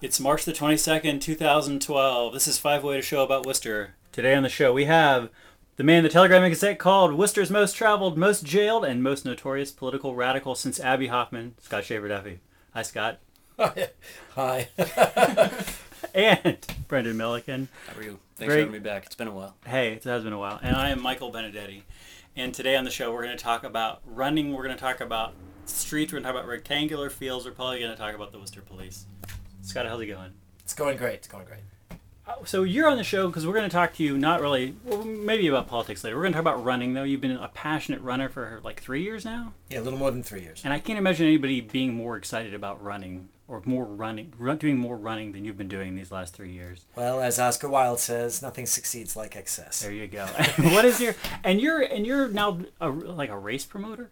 It's March the 22nd, 2012. This is Five Way to Show about Worcester. Today on the show, we have the man the Telegram and Gazette called Worcester's most traveled, most jailed, and most notorious political radical since Abbie Hoffman, Scott Schaeffer Duffy. Hi, Scott. Hi. and Brendan Melican. How are you? Thanks Great. for having me back. It's been a while. Hey, it has been a while. And I am Michael Benedetti. And today on the show, we're going to talk about running. We're going to talk about streets. We're going to talk about rectangular fields. We're probably going to talk about the Worcester Police. Scott, how's it going? It's going great. It's going great. Uh, So you're on the show because we're going to talk to you not really, well, maybe about politics later. We're going to talk about running though. You've been a passionate runner for like three years now, Yeah, a little more than three years. and I can't imagine anybody being more excited about running or more running, run, doing more running than you've been doing these last three years. Well, as Oscar Wilde says, nothing succeeds like excess. There you go. what is your and you're and you're now a, like a race promoter?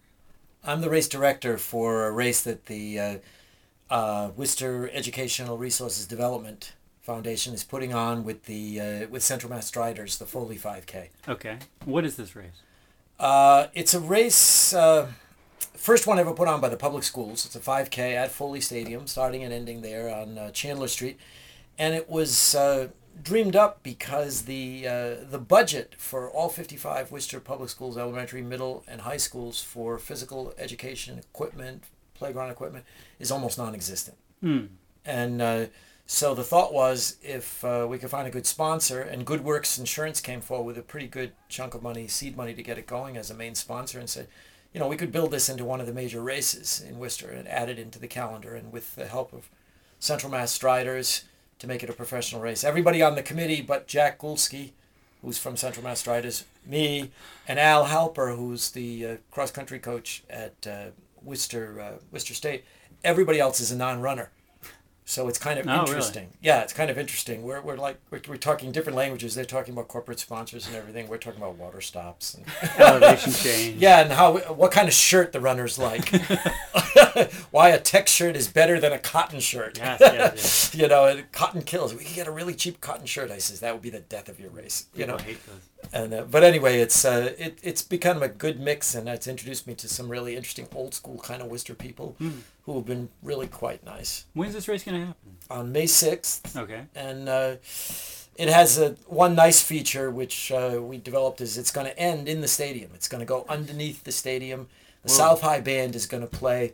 I'm the race director for a race that the uh, uh, Worcester Educational Resources Development Foundation is putting on with the uh, with Central Mass Striders, the Foley 5K. Okay. What is this race? Uh, it's a race, uh, first one ever put on by the public schools. It's a 5K at Foley Stadium, starting and ending there on uh, Chandler Street, and it was uh, dreamed up because the uh, the budget for all 55 Worcester public schools, elementary, middle, and high schools for physical education equipment, playground equipment, is almost non-existent. Hmm. And uh, so the thought was if uh, we could find a good sponsor, and Good Works Insurance came forward with a pretty good chunk of money, seed money to get it going as a main sponsor, and said, you know, we could build this into one of the major races in Worcester and add it into the calendar, and with the help of Central Mass Striders to make it a professional race. Everybody on the committee but Jack Gulski, who's from Central Mass Striders, me, and Al Halper, who's the uh, cross country coach at uh, Worcester uh, Worcester State. Everybody else is a non-runner. So it's kind of Oh, really? interesting. Yeah, it's kind of interesting. We're, we're like we're, we're talking different languages. They're talking about corporate sponsors and everything. We're talking about water stops and Elevation change. yeah, and how what kind of shirt the runners like. Why a tech shirt is better than a cotton shirt. Yes, yes, you know, cotton kills. We can get a really cheap cotton shirt. I says that would be the death of your race. You People know, hate those. and uh, but anyway, it's uh, it it's become a good mix, and it's introduced me to some really interesting old school kind of Worcester people Hmm. Who have been really quite nice. When's this race going to happen? On May sixth, Okay. and uh, it has a one nice feature which uh, we developed is it's going to end in the stadium. It's going to go underneath the stadium. The Whoa. South High Band is going to play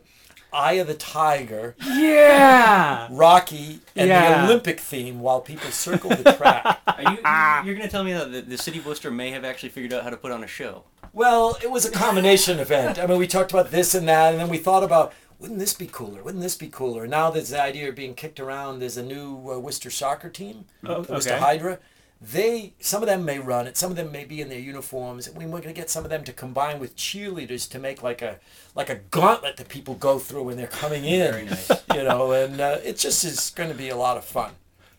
"Eye of the Tiger," Yeah. Rocky, and Yeah. the Olympic theme while people circle the track. Are you, you're going to tell me that the, the city of Worcester may have actually figured out how to put on a show? Well, it was a combination event. I mean, we talked about this and that, and then we thought about wouldn't this be cooler? Wouldn't this be cooler? Now there's the idea of being kicked around. There's a new uh, Worcester soccer team, Oh, the Worcester. Hydra. They some of them may run it. Some of them may be in their uniforms. And we're going to get some of them to combine with cheerleaders to make like a like a gauntlet that people go through when they're coming in. Very nice. You know, and uh, it just is going to be a lot of fun.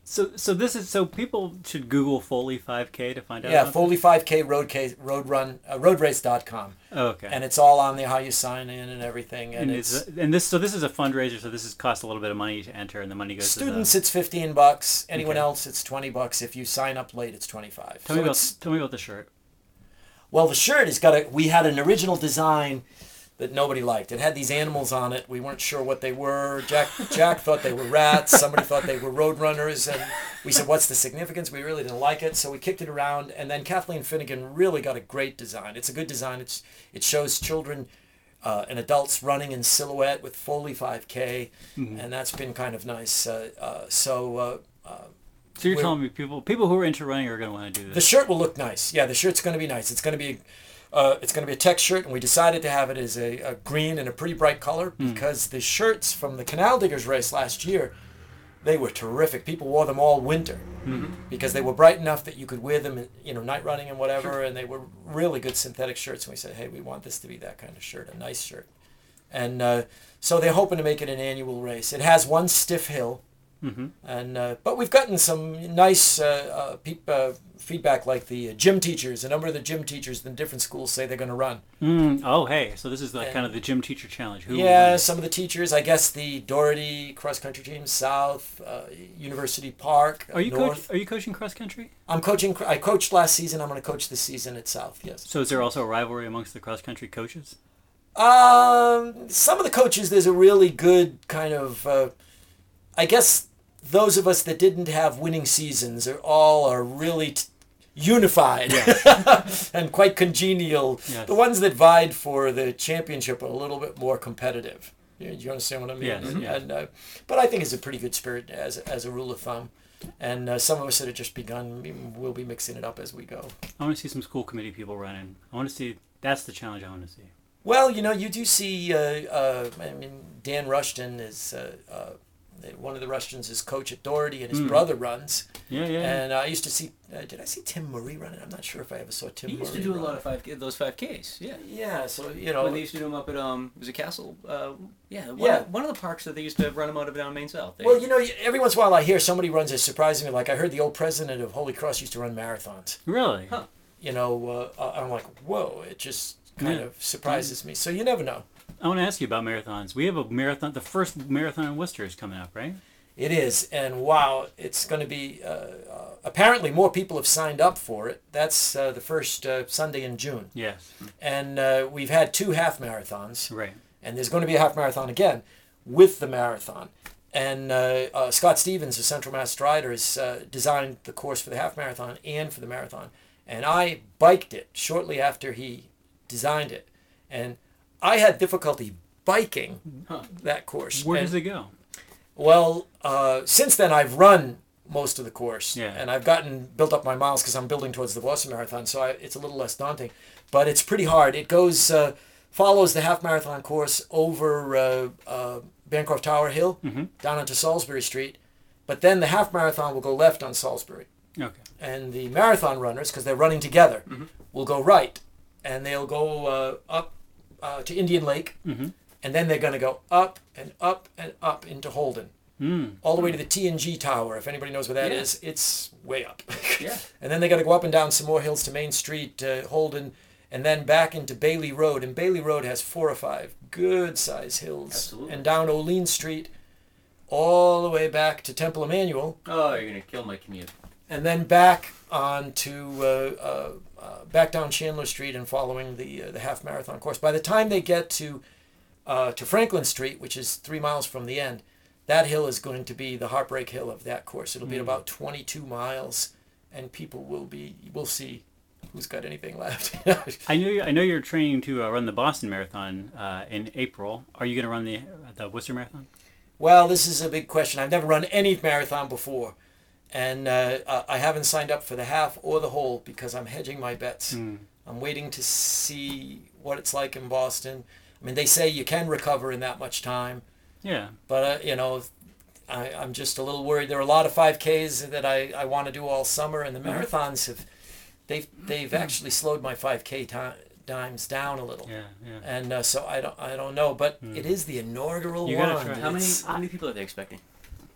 So so this is so people should Google Foley 5K to find out. Yeah, Foley 5K Road K Road Run uh, RoadRace.com. Oh, okay. and it's all on there how you sign in and everything and, and it's, it's and this so this is a fundraiser. So this is cost a little bit of money to enter, and the money goes to students to it's 15 bucks anyone Okay. else it's 20 bucks if you sign up late it's 25. Tell So me about tell me about the shirt. well the shirt has got a we had an original design that nobody liked. It had these animals on it. We weren't sure what they were. Jack jack thought they were rats. Somebody thought they were roadrunners, and we said what's the significance? We really didn't like it. So we kicked it around. And then kathleen finnegan really got a great design. It's a good design. It's it shows children uh, and adults running in silhouette with Foley 5K, and that's been kind of nice. Uh, uh, so uh, uh, So you're telling me people people who are into running are going to want to do this. the shirt will look nice. Yeah, the shirt's going to be nice. It's going to be uh, it's going to be a tech shirt, and we decided to have it as a, a green and a pretty bright color because the shirts from the Canal Diggers race last year, they were terrific. People wore them all winter because they were bright enough that you could wear them, you know, night running and whatever, and they were really good synthetic shirts. And we said, hey, we want this to be that kind of shirt, a nice shirt, and uh, so they're hoping to make it an annual race. It has one stiff hill. Mm-hmm. And uh, but we've gotten some nice uh, uh, uh, feedback, like the gym teachers. A number of the gym teachers in different schools say they're going to run. Mm, oh, hey, so this is like And- kind of the gym teacher challenge. Who yeah, some of the teachers. I guess the Doherty cross country team, South uh, University Park. Are you North. coach? Are you coaching cross country? I'm coaching. I coached last season. I'm going to coach this season at South. Yes. So is there also a rivalry amongst the cross country coaches? Um, some of the coaches, there's a really good kind of, uh, I guess, those of us that didn't have winning seasons are all are really t- unified and quite congenial. Yes. The ones that vied for the championship are a little bit more competitive. You, you understand what I mean? Yes, and, yes. and, uh, but I think it's a pretty good spirit as as a rule of thumb. And uh, some of us that have just begun, we'll be mixing it up as we go. I want to see some school committee people running. I want to see. That's the challenge I want to see. Well, you know, you do see. Uh, uh, I mean, Dan Rushton is uh, uh, one of the Rushtons is coach at Doherty, and his Hmm. brother runs. Yeah, yeah. And I used to see. Uh, did I see Tim Murray running? I'm not sure if I ever saw Tim He Murray. used to do a lot of five those five Ks. Yeah. Yeah, so you know, When they used to do them up at um, was it Castle? Uh, yeah, one, Yeah. one of the parks that they used to run them out of down Main South. They, well, you know, every once in a while I hear somebody runs it surprisingly. Like I heard the old president of Holy Cross used to run marathons. really? Huh. You know, uh, I'm like, whoa! It just kind Yeah. of surprises me. So you never know. I want to ask you about marathons. We have a marathon. The first marathon in Worcester is coming up, right? It is, and wow, it's going to be. Uh, uh, apparently, more people have signed up for it. That's uh, the first uh, Sunday in June, Yes. and uh, we've had two half marathons, Right. and there's going to be a half marathon again with the marathon. And uh, uh, Scott Stevens of Central Mass Striders uh, designed the course for the half marathon and for the marathon, and I biked it shortly after he designed it, and I had difficulty biking Huh. that course. Where And- does it go? well, uh, since then I've run most of the course, Yeah. and I've gotten built up my miles because I'm building towards the Boston Marathon, so I, it's a little less daunting. But it's pretty hard. It goes uh, follows the half marathon course over uh, uh, Bancroft Tower Hill Mhm. down onto Salisbury Street, but then the half marathon will go left on Salisbury, Okay. and the marathon runners, because they're running together, will go right, and they'll go uh, up uh, to Indian Lake, Mhm. and then they're going to go up and up and up into Holden Mm. all the way to the TNG Tower. If anybody knows where that Yeah. is, it's way up. Yeah. and then they got to go up and down some more hills to Main Street, uh, Holden, and then back into Bailey Road. And Bailey Road has four or five good sized hills. Absolutely. And down Olean Street, all the way back to Temple Emmanuel, Oh, you're gonna kill my commute. and then back on to uh, uh, back down Chandler Street and following the uh, the half marathon course. By the time they get to uh, to Franklin Street, which is three miles from the end, that hill is going to be the heartbreak hill of that course. It'll be about 22 miles, and people will be we'll see who's got anything left. I know. You're, I know you're training to uh, run the Boston Marathon uh, in April. Are you going to run the the Worcester Marathon? Well, this is a big question. I've never run any marathon before, and uh, I haven't signed up for the half or the whole because I'm hedging my bets. Mm. I'm waiting to see what it's like in Boston. I mean, they say you can recover in that much time, Yeah. but uh, you know, I, I'm just a little worried. There are a lot of 5Ks that I, I want to do all summer, and the marathons have they've they've actually slowed my 5K time, times down a little. Yeah. Yeah. And uh, so I don't I don't know, but it is the inaugural You gotta one. try. How many how many people are they expecting?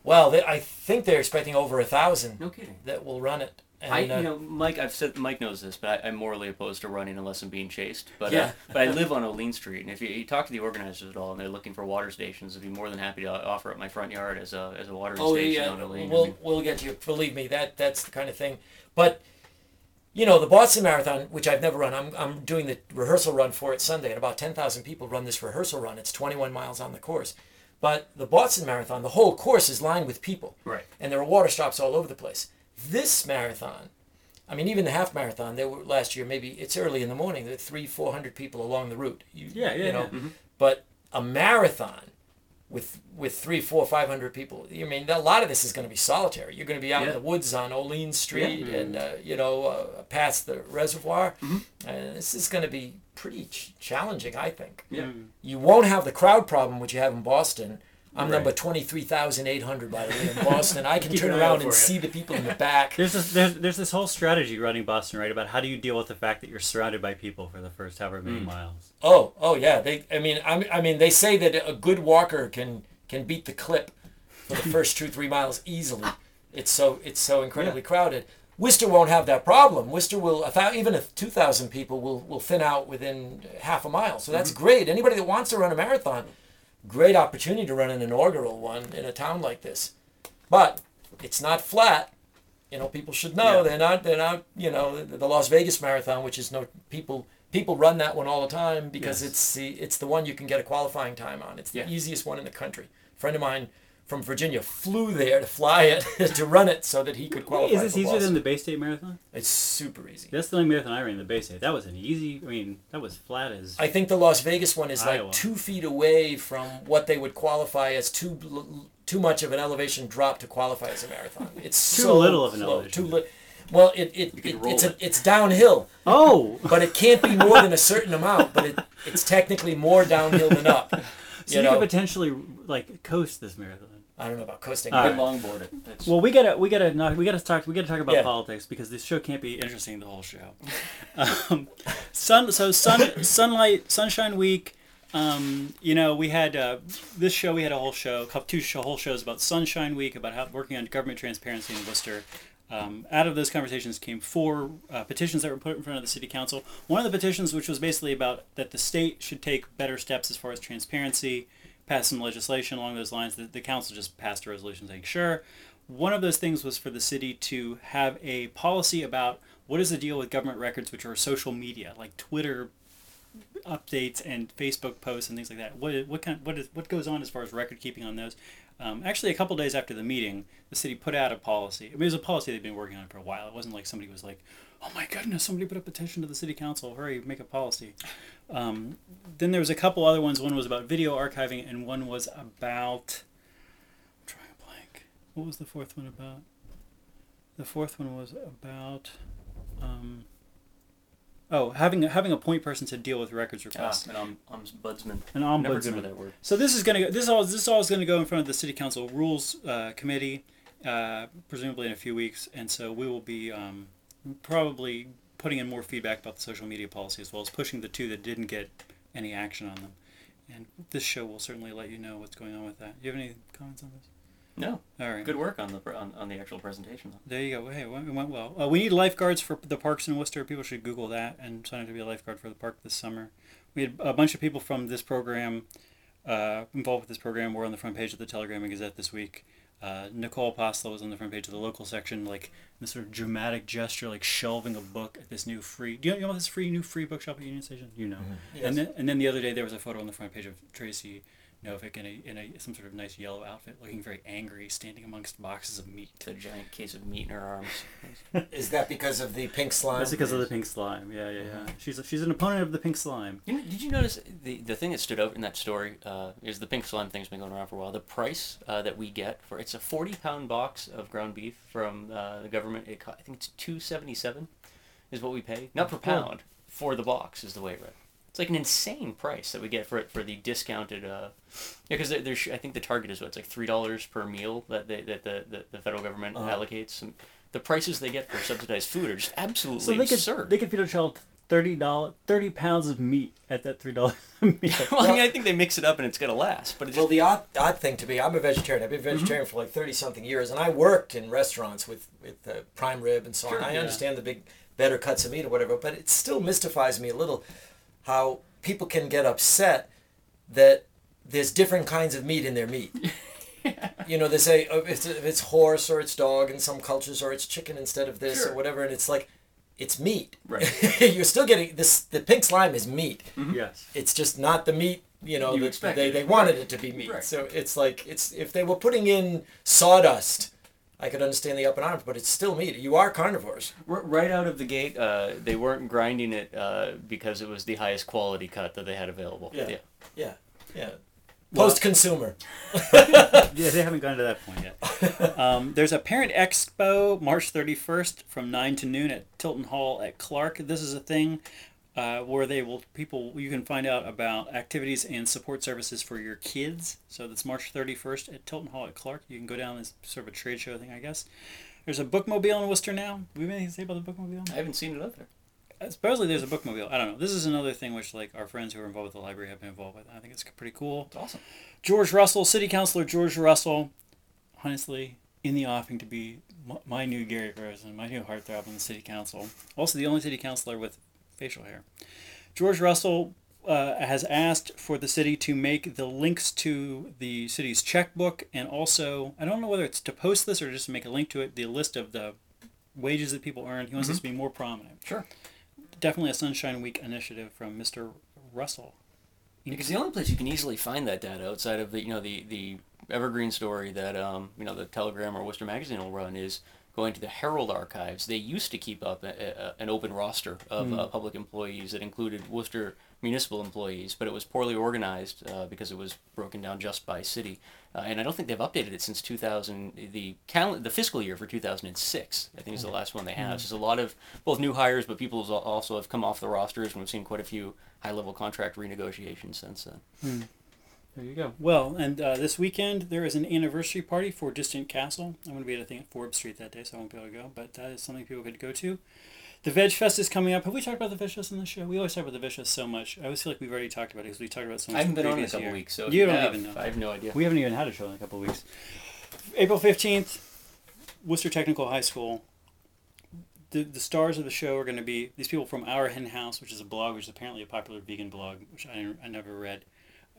Well, they, I think they're expecting over a thousand No kidding. that will run it. And, I, uh, you know, Mike. I've said Mike knows this, but I, I'm morally opposed to running unless I'm being chased. But Yeah. uh, but I live on Olean Street, and if you, you talk to the organizers at all, and they're looking for water stations, I'd be more than happy to offer up my front yard as a as a watering Oh station yeah, on Olean. We'll mean, we'll get you. Believe me, that that's the kind of thing. But you know, the Boston Marathon, which I've never run, I'm I'm doing the rehearsal run for it Sunday, and about ten thousand people run this rehearsal run. It's 21 miles on the course. But the Boston Marathon, the whole course is lined with people, right. and there are water stops all over the place. This marathon, I mean, even the half marathon, there were last year. Maybe it's early in the morning. There are three, four hundred people along the route. You, Yeah, yeah, you know, yeah. Mm-hmm. but a marathon with with three, four, five hundred people. I mean, a lot of this is going to be solitary. You're going to be out Yeah. in the woods on Olean Street Yeah. and uh, you know uh, past the reservoir, Mm-hmm. and this is going to be pretty ch- challenging. I think Yeah. Mm. you won't have the crowd problem which you have in Boston. I'm Right. number twenty three thousand eight hundred by the way in Boston. I can turn an eye out around and you. see the people in the back. There's this there's, there's this whole strategy running Boston, right? About how do you deal with the fact that you're surrounded by people for the first however many hmm. miles. Oh, oh yeah. They, I mean, I mean, I mean, they say that a good walker can can beat the clip for the first two three miles easily. It's so it's so incredibly crowded. Worcester won't have that problem. Worcester will, even if two thousand people will will thin out within half a mile. So that's mm-hmm. great. Anybody that wants to run a marathon, great opportunity to run an inaugural one in a town like this. But it's not flat. You know, people should know Yeah. they're not. They're not. You know, the, the Las Vegas Marathon, which is no people. People run that one all the time because Yes. it's the it's the one you can get a qualifying time on. It's the Yeah. easiest one in the country. A friend of mine from Virginia flew there to fly it to run it so that he could qualify. Is this for easier Boston. than the Bay State Marathon? It's super easy. That's the only marathon I ran, the Bay State. That was an easy. I mean, that was flat as. I think the Las Vegas one is like two feet away from what they would qualify as too too much of an elevation drop to qualify as a marathon. It's Too so little of an close, elevation. Too li- well, it, it, it roll it's it. a, it's downhill, oh, but it can't be more than a certain amount. But it, it's technically more downhill than up. so You you, know, could potentially like coast this marathon. I don't know about coasting. All but right. longboard. That's, Well, we gotta we gotta not, we gotta talk we gotta talk about Yeah. politics because this show can't be interesting the whole show. Um, sun so sun sunlight sunshine week. Um, you know, we had uh, this show. We had a whole show, couple two show, whole shows about Sunshine Week, about how working on government transparency in Worcester. Um, out of those conversations came four uh, petitions that were put in front of the city council. One of the petitions, which was basically about that the state should take better steps as far as transparency, pass some legislation along those lines. The, the council just passed a resolution saying, sure. One of those things was for the city to have a policy about what is the deal with government records, which are social media, like Twitter updates and Facebook posts and things like that. What what kind what is what goes on as far as record keeping on those? Um, actually, a couple days after the meeting, the city put out a policy. I mean, it was a policy they'd been working on for a while. It wasn't like somebody was like, "Oh my goodness, somebody put a petition to the city council. Hurry, make a policy." Um, then there was a couple other ones. One was about video archiving, and one was about. I'm trying to blank. What was the fourth one about? The fourth one was about. Um, oh, having having a point person to deal with records requests. ah, requests. an om, ombudsman. An Never ombudsman. with that word. So this is gonna go. This all. This all is gonna go in front of the city council rules uh, committee, uh, presumably in a few weeks, and so we will be um, probably putting in more feedback about the social media policy as well as pushing the two that didn't get any action on them. And this show will certainly let you know what's going on with that. Do you have any comments on this? No, All right. good work on the on, on the actual presentation. Though. There you go. Hey, it went, well. Uh, we need lifeguards for the parks in Worcester. People should Google that and sign up to be a lifeguard for the park this summer. We had a bunch of people from this program uh, involved with this program were on the front page of the Telegram and Gazette this week. Uh, Nicole Apostola was on the front page of the local section, like this sort of dramatic gesture, like shelving a book at this new free. Do you know, this free new free bookshop at Union Station? You know. Yes. And then and then the other day there was a photo on the front page of Tracy Novick in a in a some sort of nice yellow outfit, looking very angry, standing amongst boxes of meat. It's a giant case of meat in her arms. Is that because of the pink slime? That's because of the pink slime. Yeah, yeah, yeah. She's a, she's an opponent of the pink slime. You know, did you notice the the thing that stood out in that story uh, is the pink slime thing's been going around for a while. The price uh, that we get for it's a forty pound box of ground beef from uh, the government. It I think it's two seventy seven, is what we pay. Not per pound for the box is the way it read. It's like an insane price that we get for it for the discounted. Uh, yeah, because there's I think the target is what it's like three dollars per meal that they, that the, the the federal government Uh-huh. allocates. And the prices they get for subsidized food are just absolutely So they could they could feed a child thirty dollars thirty pounds of meat at that three dollar meal. well, I mean, I think they mix it up and it's gonna last, but it's Well, the odd, odd thing to me, I'm a vegetarian. I've been Mm-hmm. vegetarian for like 30 something years, and I worked in restaurants with, with uh, prime rib and so Sure, on. I yeah. understand the big, better cuts of meat or whatever, but it still mystifies me a little how people can get upset that there's different kinds of meat in their meat. You know, they say oh, if it's, it's horse or it's dog in some cultures, or it's chicken instead of this Sure. or whatever, and it's like, it's meat. Right. You're still getting this. The pink slime is meat mm-hmm. yes. it's just not the meat you know You that they, they wanted it to be meat Right. so it's like it's if they were putting in sawdust i could understand the up and arms but it's still meat you are carnivores right out of the gate, uh, they weren't grinding it uh, because it was the highest quality cut that they had available. Yeah. yeah yeah Well- post consumer Yeah, they haven't gone to that point yet. Um, there's a parent expo March 31st from 9 to noon at Tilton Hall at Clark. This is a thing uh, where they will people you can find out about activities and support services for your kids. So that's March 31st at Tilton Hall at Clark. You can go down as sort of a trade show thing, I guess. There's a bookmobile in Worcester now. Do we have anything to say about the bookmobile? I haven't seen it up there. Uh, supposedly there's a bookmobile. I don't know. This is another thing which like our friends who are involved with the library have been involved with. I think it's pretty cool. It's awesome. George Russell, City Councilor George Russell, honestly, in the offing to be my new Gary Rosen, my new heartthrob in the City Council. Also, the only City Councilor with facial hair. George Russell uh, has asked for the city to make the links to the city's checkbook and also, I don't know whether it's to post this or just to make a link to it, the list of the wages that people earn. He wants this to be more prominent. Sure. Definitely a Sunshine Week initiative from Mr. Russell Because the only place you can easily find that data outside of the you know the the evergreen story that um, you know the Telegram or Worcester Magazine will run is going to the Herald archives. They used to keep up a, a, an open roster of uh, public employees that included Worcester municipal employees, but it was poorly organized uh, because it was broken down just by city. Uh, and I don't think they've updated it since 2000. The cal- the fiscal year for 2006, I think, is the last one they have. It's just a lot of both new hires, but people also have come off the rosters, and we've seen quite a few high-level contract renegotiations since then. There you go. Well, and uh, this weekend there is an anniversary party for Distant Castle. I'm going to be at a thing at Forbes Street that day, so I won't be able to go. But that is something people could go to. The Veg Fest is coming up. Have we talked about the Veg Fest in the show? We always talk about the Veg Fest so much. I always feel like we've already talked about it because we talked about it so much. I haven't the been on in a previous couple year. weeks, so you don't have, even know. I have no idea. We haven't even had a show in a couple weeks. April 15th, Worcester Technical High School. The, the stars of the show are going to be these people from Our Hen House, which is a blog, which is apparently a popular vegan blog, which I, I never read.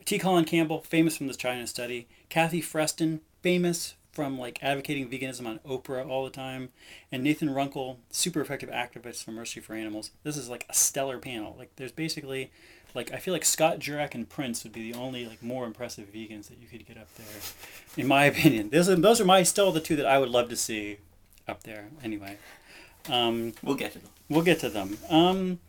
T. Colin Campbell, famous from the China study. Kathy Freston, famous from like advocating veganism on Oprah all the time. And Nathan Runkle, super effective activist from Mercy for Animals. This is like a stellar panel. Like there's basically like I feel like Scott Jurek and Prince would be the only like more impressive vegans that you could get up there, in my opinion. Those are, those are my still the two that I would love to see up there. Anyway, um, We'll get to them. we'll get to them. Um,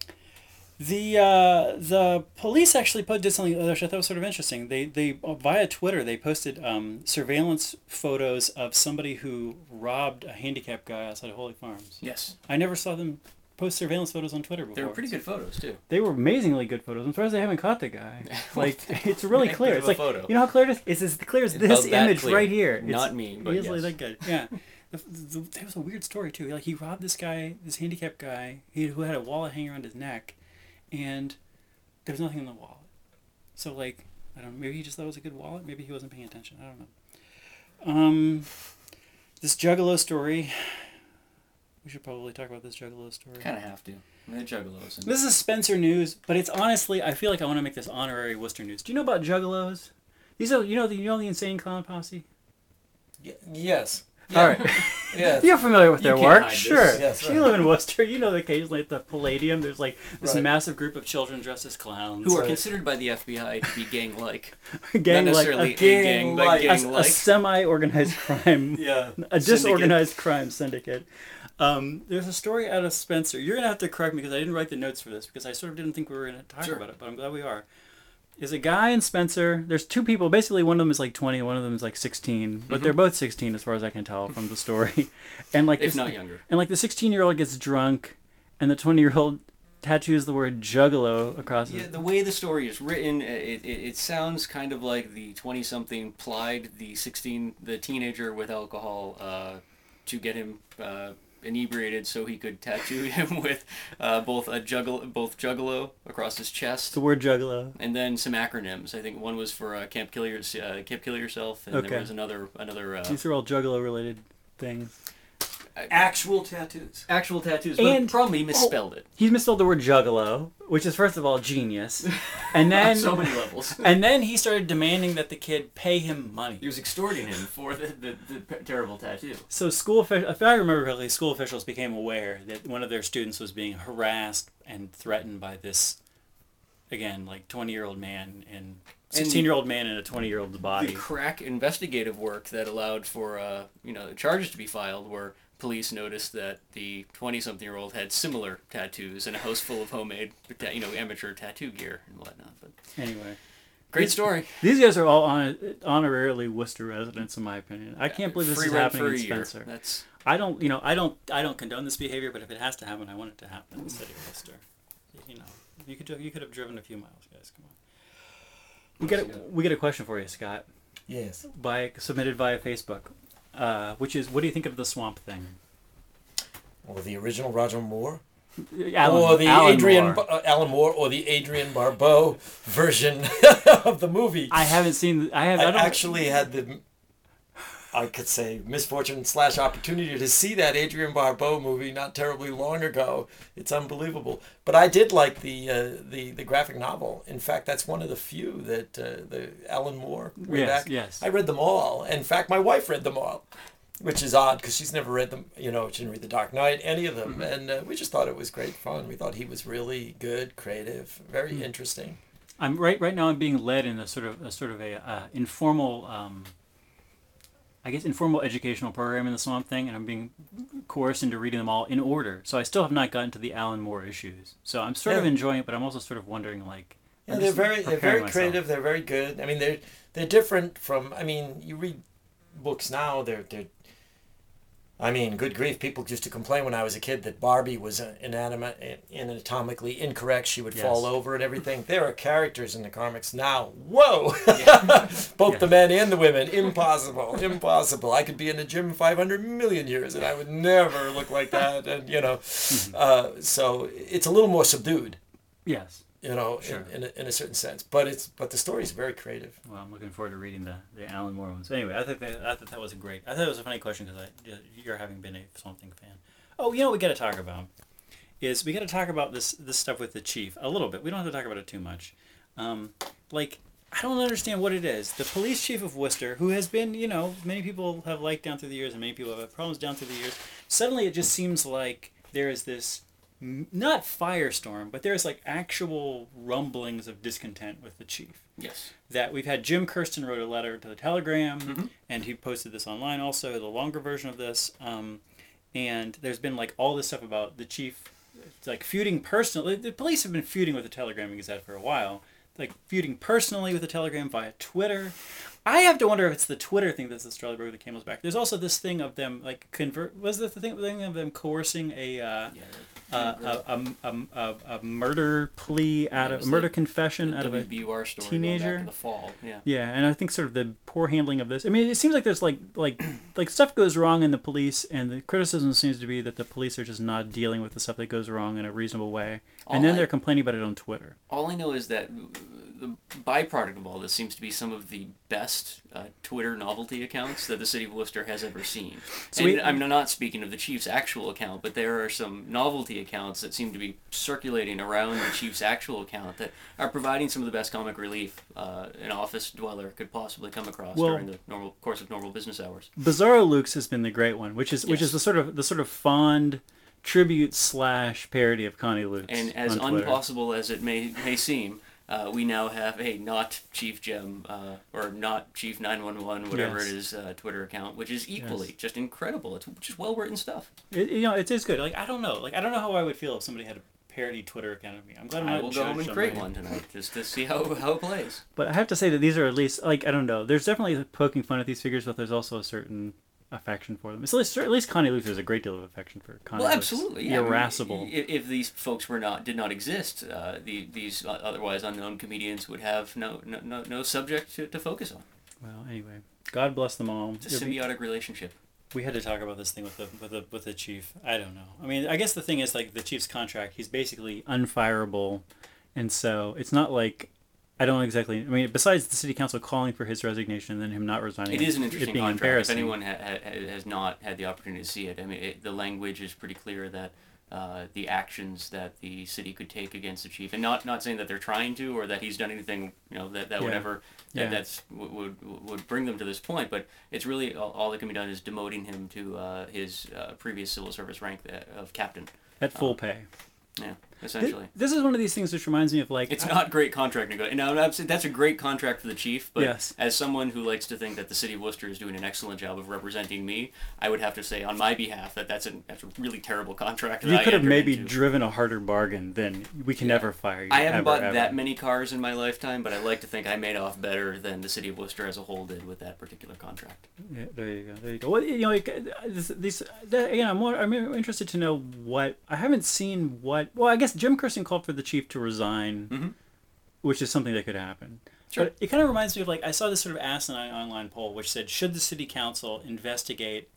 the uh, the police actually put did something which I thought was sort of interesting. They they uh, via Twitter they posted um, surveillance photos of somebody who robbed a handicapped guy outside of Holy Farms. Yes, I never saw them post surveillance photos on Twitter before. they were pretty good photos too. They were amazingly good photos. I'm surprised they haven't caught the guy. Like it's really clear. It's like photo. you know how clear it is. It's as clear as It's this image clear. right here. It's Not me, but easily yes. that good. Yeah. The, the, there was a weird story too. Like he robbed this guy, this handicapped guy, he, who had a wallet hanging around his neck, and there's nothing in the wallet. So like, I don't know. Maybe he just thought it was a good wallet. Maybe he wasn't paying attention. I don't know. Um, this Juggalo story. We should probably talk about this Juggalo story. Kind of have to. I mean, juggalos. And This is Spencer News, but it's honestly, I feel like I want to make this honorary Worcester News. Do you know about Juggalos? These are, you know, the you know the Insane Clown Posse. Y- yes. All right, Yes. you're familiar with their work, sure. Yes, you right. live in Worcester. You know that occasionally at the Palladium, there's like this Right. massive group of children dressed as clowns, who are Right. considered by the FBI to be gang-like. gang Not like necessarily a, a gang, but gang-like. a, gang-like. a semi-organized crime. Yeah. a Syndicate. disorganized crime syndicate. Um, there's a story out of Spencer. You're gonna have to correct me because I didn't write the notes for this because I sort of didn't think we were gonna talk Sure. about it, but I'm glad we are. Is a guy and Spencer. There's two people. Basically, one of them is like 20, one of them is like 16, but they're both 16 as far as I can tell from the story. And like if this, not younger. and like the 16 year old gets drunk, and the 20 year old tattoos the word juggalo across Yeah, his. the way the story is written, it, it, it sounds kind of like the 20-something plied the 16, the teenager with alcohol uh, to get him uh, inebriated so he could tattoo him with uh, both a juggle, both juggalo across his chest. The word juggalo. and then some acronyms. I think one was for uh, Camp Kill Your, uh, Camp Kill Yourself, and Okay. there was another another uh, These are all juggalo related things. Actual tattoos. actual tattoos. But And- probably he misspelled it He's misspelled the word juggalo, which is first of all genius, and then so many levels. And then he started demanding that the kid pay him money. He was extorting him for the, the, the terrible tattoo. So school, offi- if I remember correctly, school officials became aware that one of their students was being harassed and threatened by this, again, like twenty-year-old man and sixteen-year-old man in a twenty-year-old's The body. crack investigative work that allowed for uh, you know charges to be filed, where police noticed that the twenty-something-year-old had similar tattoos and a house full of homemade, you know, amateur tattoo gear and whatnot. But Anyway, great story. these guys are all honor- honorarily Worcester residents, in my opinion. I can't believe this Free is happening for in a year. Spencer. That's I don't, you know, I don't, I don't condone this behavior, but if it has to happen, I want it to happen in the city of Worcester. You know, you could, you could have driven a few miles, guys. Come on. We get, a, we get a question for you, Scott, Yes. by submitted via Facebook, uh, which is, what do you think of the swamp thing? Or the original Roger Moore. Alan, or the Alan Adrian Moore. Uh, Alan Moore or the Adrienne Barbeau version of the movie. I haven't seen. I have. I I, actually had the, I could say, misfortune slash opportunity to see that Adrienne Barbeau movie not terribly long ago. It's unbelievable. But I did like the uh, the the graphic novel. In fact, that's one of the few that uh, the Alan Moore. Yes, back. yes. I read them all. In fact, my wife read them all. Which is odd because she's never read them, you know, she didn't read The Dark Knight, any of them. And uh, we just thought it was great fun. We thought he was really good, creative, very Hmm. interesting. I'm right right now. I'm being led in a sort of a sort of a uh, informal, um, I guess, informal educational program in the Swamp Thing, and I'm being coerced into reading them all in order. So I still have not gotten to the Alan Moore issues. So I'm sort of enjoying it, but I'm also sort of wondering like. Yeah, they're very they're very myself. creative. They're very good. I mean, they're they're different from. I mean, you read books now. They're they're. I mean, good grief! People used to complain when I was a kid that Barbie was uh, inanimate, anatomically incorrect. She would Yes. fall over and everything. There are characters in the comics now. Whoa! Both Yeah. the men and the women. Impossible. Impossible. I could be in the gym 500 million years and I would never look like that. And you know, Mm-hmm. uh, so it's a little more subdued Yes. You know, Sure. in, in, a, in a certain sense. But it's but the story is very creative. Well, I'm looking forward to reading the, the Alan Moore ones. Anyway, I think that, I thought that was a great. I thought it was a funny question because I you're having been a Swamp Thing fan. Oh, you know we got to talk about is we got to talk about this this stuff with the chief a little bit. We don't have to talk about it too much. Um, like I don't understand what it is. The police chief of Worcester, who has been, you know, many people have liked down through the years, and many people have had problems down through the years. Suddenly, it just seems like there is this not firestorm, but there's like actual rumblings of discontent with the chief Yes. that we've had Jim Kirsten wrote a letter to the Telegram, Mhm. and he posted this online also, the longer version of this. Um, and there's been like all this stuff about the chief, it's like feuding personally. The police have been feuding with the Telegram Gazette for a while, like feuding personally with the Telegram via Twitter. I have to wonder if it's the Twitter thing that's the straw that broke the camel's back. There's also this thing of them like convert. Was the thing, thing of them coercing a uh, Yeah. Uh, a, a, a, a, murder plea out of a murder confession out of a teenager? going the fall. Yeah. yeah, and I think sort of the poor handling of this. I mean, it seems like there's like like like stuff goes wrong in the police, and the criticism seems to be that the police are just not dealing with the stuff that goes wrong in a reasonable way, and then I- they're complaining about it on Twitter. All I know is that the byproduct of all this seems to be some of the best uh, Twitter novelty accounts that the city of Worcester has ever seen. So and we- I'm not speaking of the chief's actual account, but there are some novelty accounts that seem to be circulating around the chief's actual account that are providing some of the best comic relief uh, an office dweller could possibly come across Well- during the normal course of normal business hours. Bizarro Lukes has been the great one, which is which is the sort of the sort of fond tribute slash parody of Connie Lukes. And as unpossible as it may may seem, uh, we now have a not Chief Gemme uh, or not Chief Nine One One, whatever Yes. it is, uh, Twitter account, which is equally Yes. just incredible. It's just well written stuff. It, you know, it is good. Like I don't know, like I don't know how I would feel if somebody had a parody Twitter account of me. I'm glad I'm I will go home and create one tonight just to see how, how it plays. But I have to say that these are at least like I don't know. There's definitely poking fun at these figures, but there's also a certain affection for them. It's at least, at least Connie Luke has a great deal of affection for Connie. well, absolutely. Yeah. I mean, irascible. if, if these folks were not did not exist, uh, the, these otherwise unknown comedians would have no no, no, no subject to, to focus on. well, anyway, God bless them all. It's a symbiotic relationship. We had to talk about this thing with the with the with the chief. I don't know. I mean, I guess the thing is like the chief's contract. He's basically unfireable, and so it's not like. I don't exactly. I mean, besides the city council calling for his resignation and then him not resigning, It is an interesting being contract. If anyone ha- ha- has not had the opportunity to see it, I mean, it, the language is pretty clear that uh, the actions that the city could take against the chief, and not not saying that they're trying to or that he's done anything, you know, that, that would Yeah. ever Yeah. that that's would, would would bring them to this point. But it's really all, all that can be done is demoting him to uh, his uh, previous civil service rank of captain. at full pay. Yeah, Essentially. This is one of these things which reminds me of like It's I- not great contract negotiation. Now, I'm that's a great contract for the chief, but Yes. as someone who likes to think that the city of Worcester is doing an excellent job of representing me, I would have to say on my behalf that that's a, that's a really terrible contract. You I could have maybe into. driven a harder bargain than we can Yeah. never fire you. I haven't ever, bought ever. that many cars in my lifetime, but I like to think I made off better than the city of Worcester as a whole did with that particular contract. Yeah, there you go. There you go. Well, you know, like, this, these. The, again, I'm more. I'm interested to know what I haven't seen. What? Well, I guess Jim Kirsten called for the chief to resign, Mhm. which is something that could happen. Sure. But it kind of reminds me of like I saw this sort of asinine online poll which said, should the city council investigate?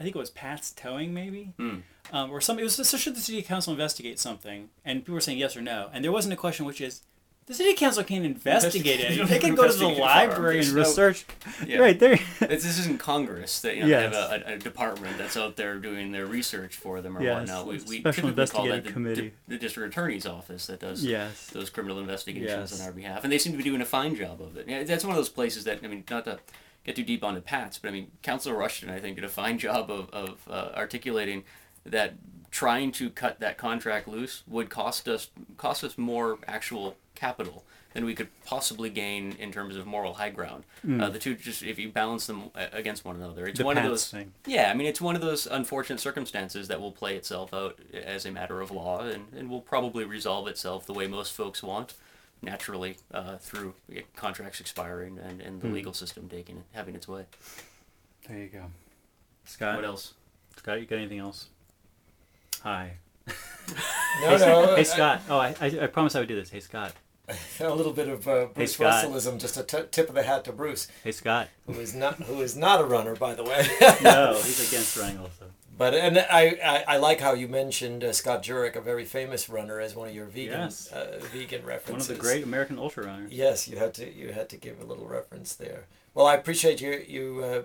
I think it was Pat's towing, maybe. Mm. Um, or something. It was so should the city council investigate something? And people were saying yes or no, and there wasn't a question which is. The city council can't investigate it. They can go to the Investigate a farm. library and no- research. Yeah. Right there. This, this isn't Congress that you know Yes. they have a, a, a department that's out there doing their research for them or Yes, whatnot. We, we Special typically call that the, Committee. the, the district attorney's office that does yes. those criminal investigations Yes. on our behalf, and they seem to be doing a fine job of it. Yeah, that's one of those places that I mean, not to get too deep onto Pat's, but I mean, Councilor Rushton, I think, did a fine job of of uh, articulating that trying to cut that contract loose would cost us cost us more actual capital than we could possibly gain in terms of moral high ground. Hmm. Uh, the two just if you balance them uh, against one another, it's The one of those. thing. Yeah, I mean it's one of those unfortunate circumstances that will play itself out as a matter of law and, and will probably resolve itself the way most folks want, naturally uh, through uh, contracts expiring and, and the Hmm. legal system taking it, having its way. There you go. Scott. What else? Scott, you got anything else? Hi. No, hey, no. Hey Scott. Oh, I, I, I promised I would do this. Hey Scott. A little bit of uh, Bruce Scott. Russellism, just a t- tip of the hat to Bruce, Hey Scott. who is not who is not a runner, by the way. No, he's against running also. But and I, I, I like how you mentioned uh, Scott Jurek, a very famous runner, as one of your vegan Yes. uh, vegan One of the great American ultra runners. Yes, you had to you had to give a little reference there. Well, I appreciate you you uh,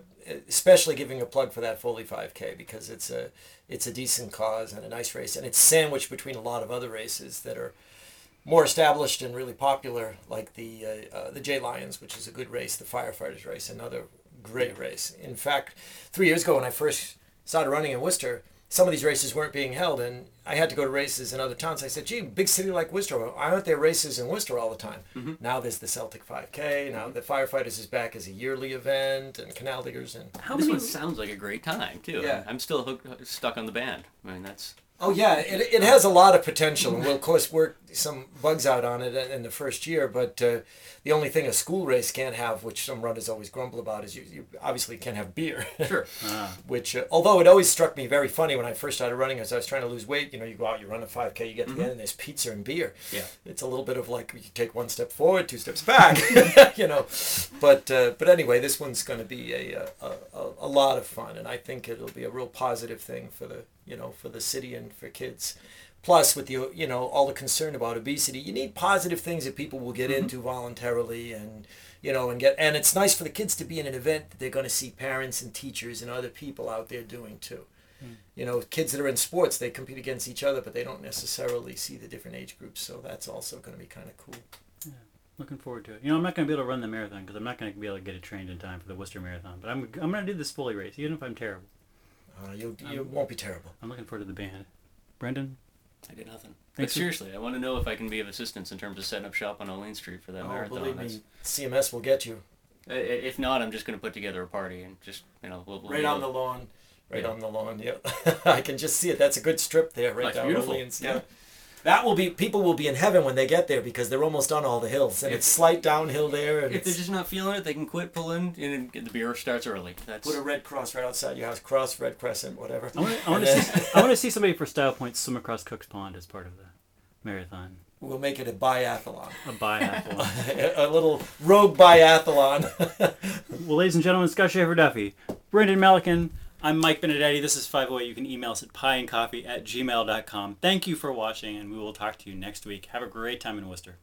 especially giving a plug for that Foley 5K because it's a it's a decent cause and a nice race, and it's sandwiched between a lot of other races that are more established and really popular, like the uh, uh, the J Lions, which is a good race, the firefighters race, another great race. In fact, three years ago when I first started running in Worcester, some of these races weren't being held, and I had to go to races in other towns. I said, "Gee, big city like Worcester, why aren't there races in Worcester all the time?" Now there's the Celtic 5K. Now the firefighters is back as a yearly event, and Canal Diggers and How this many? one sounds like a great time too. Yeah. I'm still hooked, stuck on the band. I mean that's Oh yeah, it, it has a lot of potential, and we'll of course work some bugs out on it in the first year. But uh, the only thing a school race can't have, which some runners always grumble about, is you, you obviously can't have beer. sure. Ah, which, uh, although it always struck me very funny when I first started running, as I was trying to lose weight. You know, you go out, you run a five k, you get to the end, and there's pizza and beer. Yeah. It's a little bit of like you take one step forward, two steps back, you know. But uh, but anyway, this one's going to be a, a, a a lot of fun, and I think it'll be a real positive thing for the you know for the city and for kids. Plus, with the you know all the concern about obesity, you need positive things that people will get mm-hmm. into voluntarily, and you know and get and it's nice for the kids to be in an event that they're going to see parents and teachers and other people out there doing too. Mm. You know, kids that are in sports, they compete against each other, but they don't necessarily see the different age groups. So that's also going to be kind of cool. Yeah, looking forward to it. You know, I'm not going to be able to run the marathon because I'm not going to be able to get it trained in time for the Worcester Marathon. But I'm I'm going to do this Foley race, even if I'm terrible. Uh, you you won't be terrible. I'm looking forward to the band. Brendan, I did nothing. But Thanks for- seriously, I want to know if I can be of assistance in terms of setting up shop on Olean Street for that Oh, marathon. believe That's- me, CMS will get you I- I- If not, I'm just going to put together a party and just you know we'll, we'll right on the lawn. Right Yeah. on the lawn. Yep, I can just see it. That's a good strip there, right That's down beautiful. Orleans. Yeah. Yeah. That will be people will be in heaven when they get there because they're almost on all the hills and If- it's slight downhill there and If they're just not feeling it, they can quit pulling and the beer starts early. That's put a red cross right outside your house, cross, red crescent, whatever. I want to I want And to see I want to see somebody for Style Points swim across Cook's Pond as part of the marathon. We'll make it a biathlon, A biathlon. a little rogue biathlon. well, ladies and gentlemen, Scott Schaefer Duffy, Brendan Melican. I'm Mike Benedetti. This is Five Way. You can email us at pieandcoffee at gmail.com. Thank you for watching, and we will talk to you next week. Have a great time in Worcester.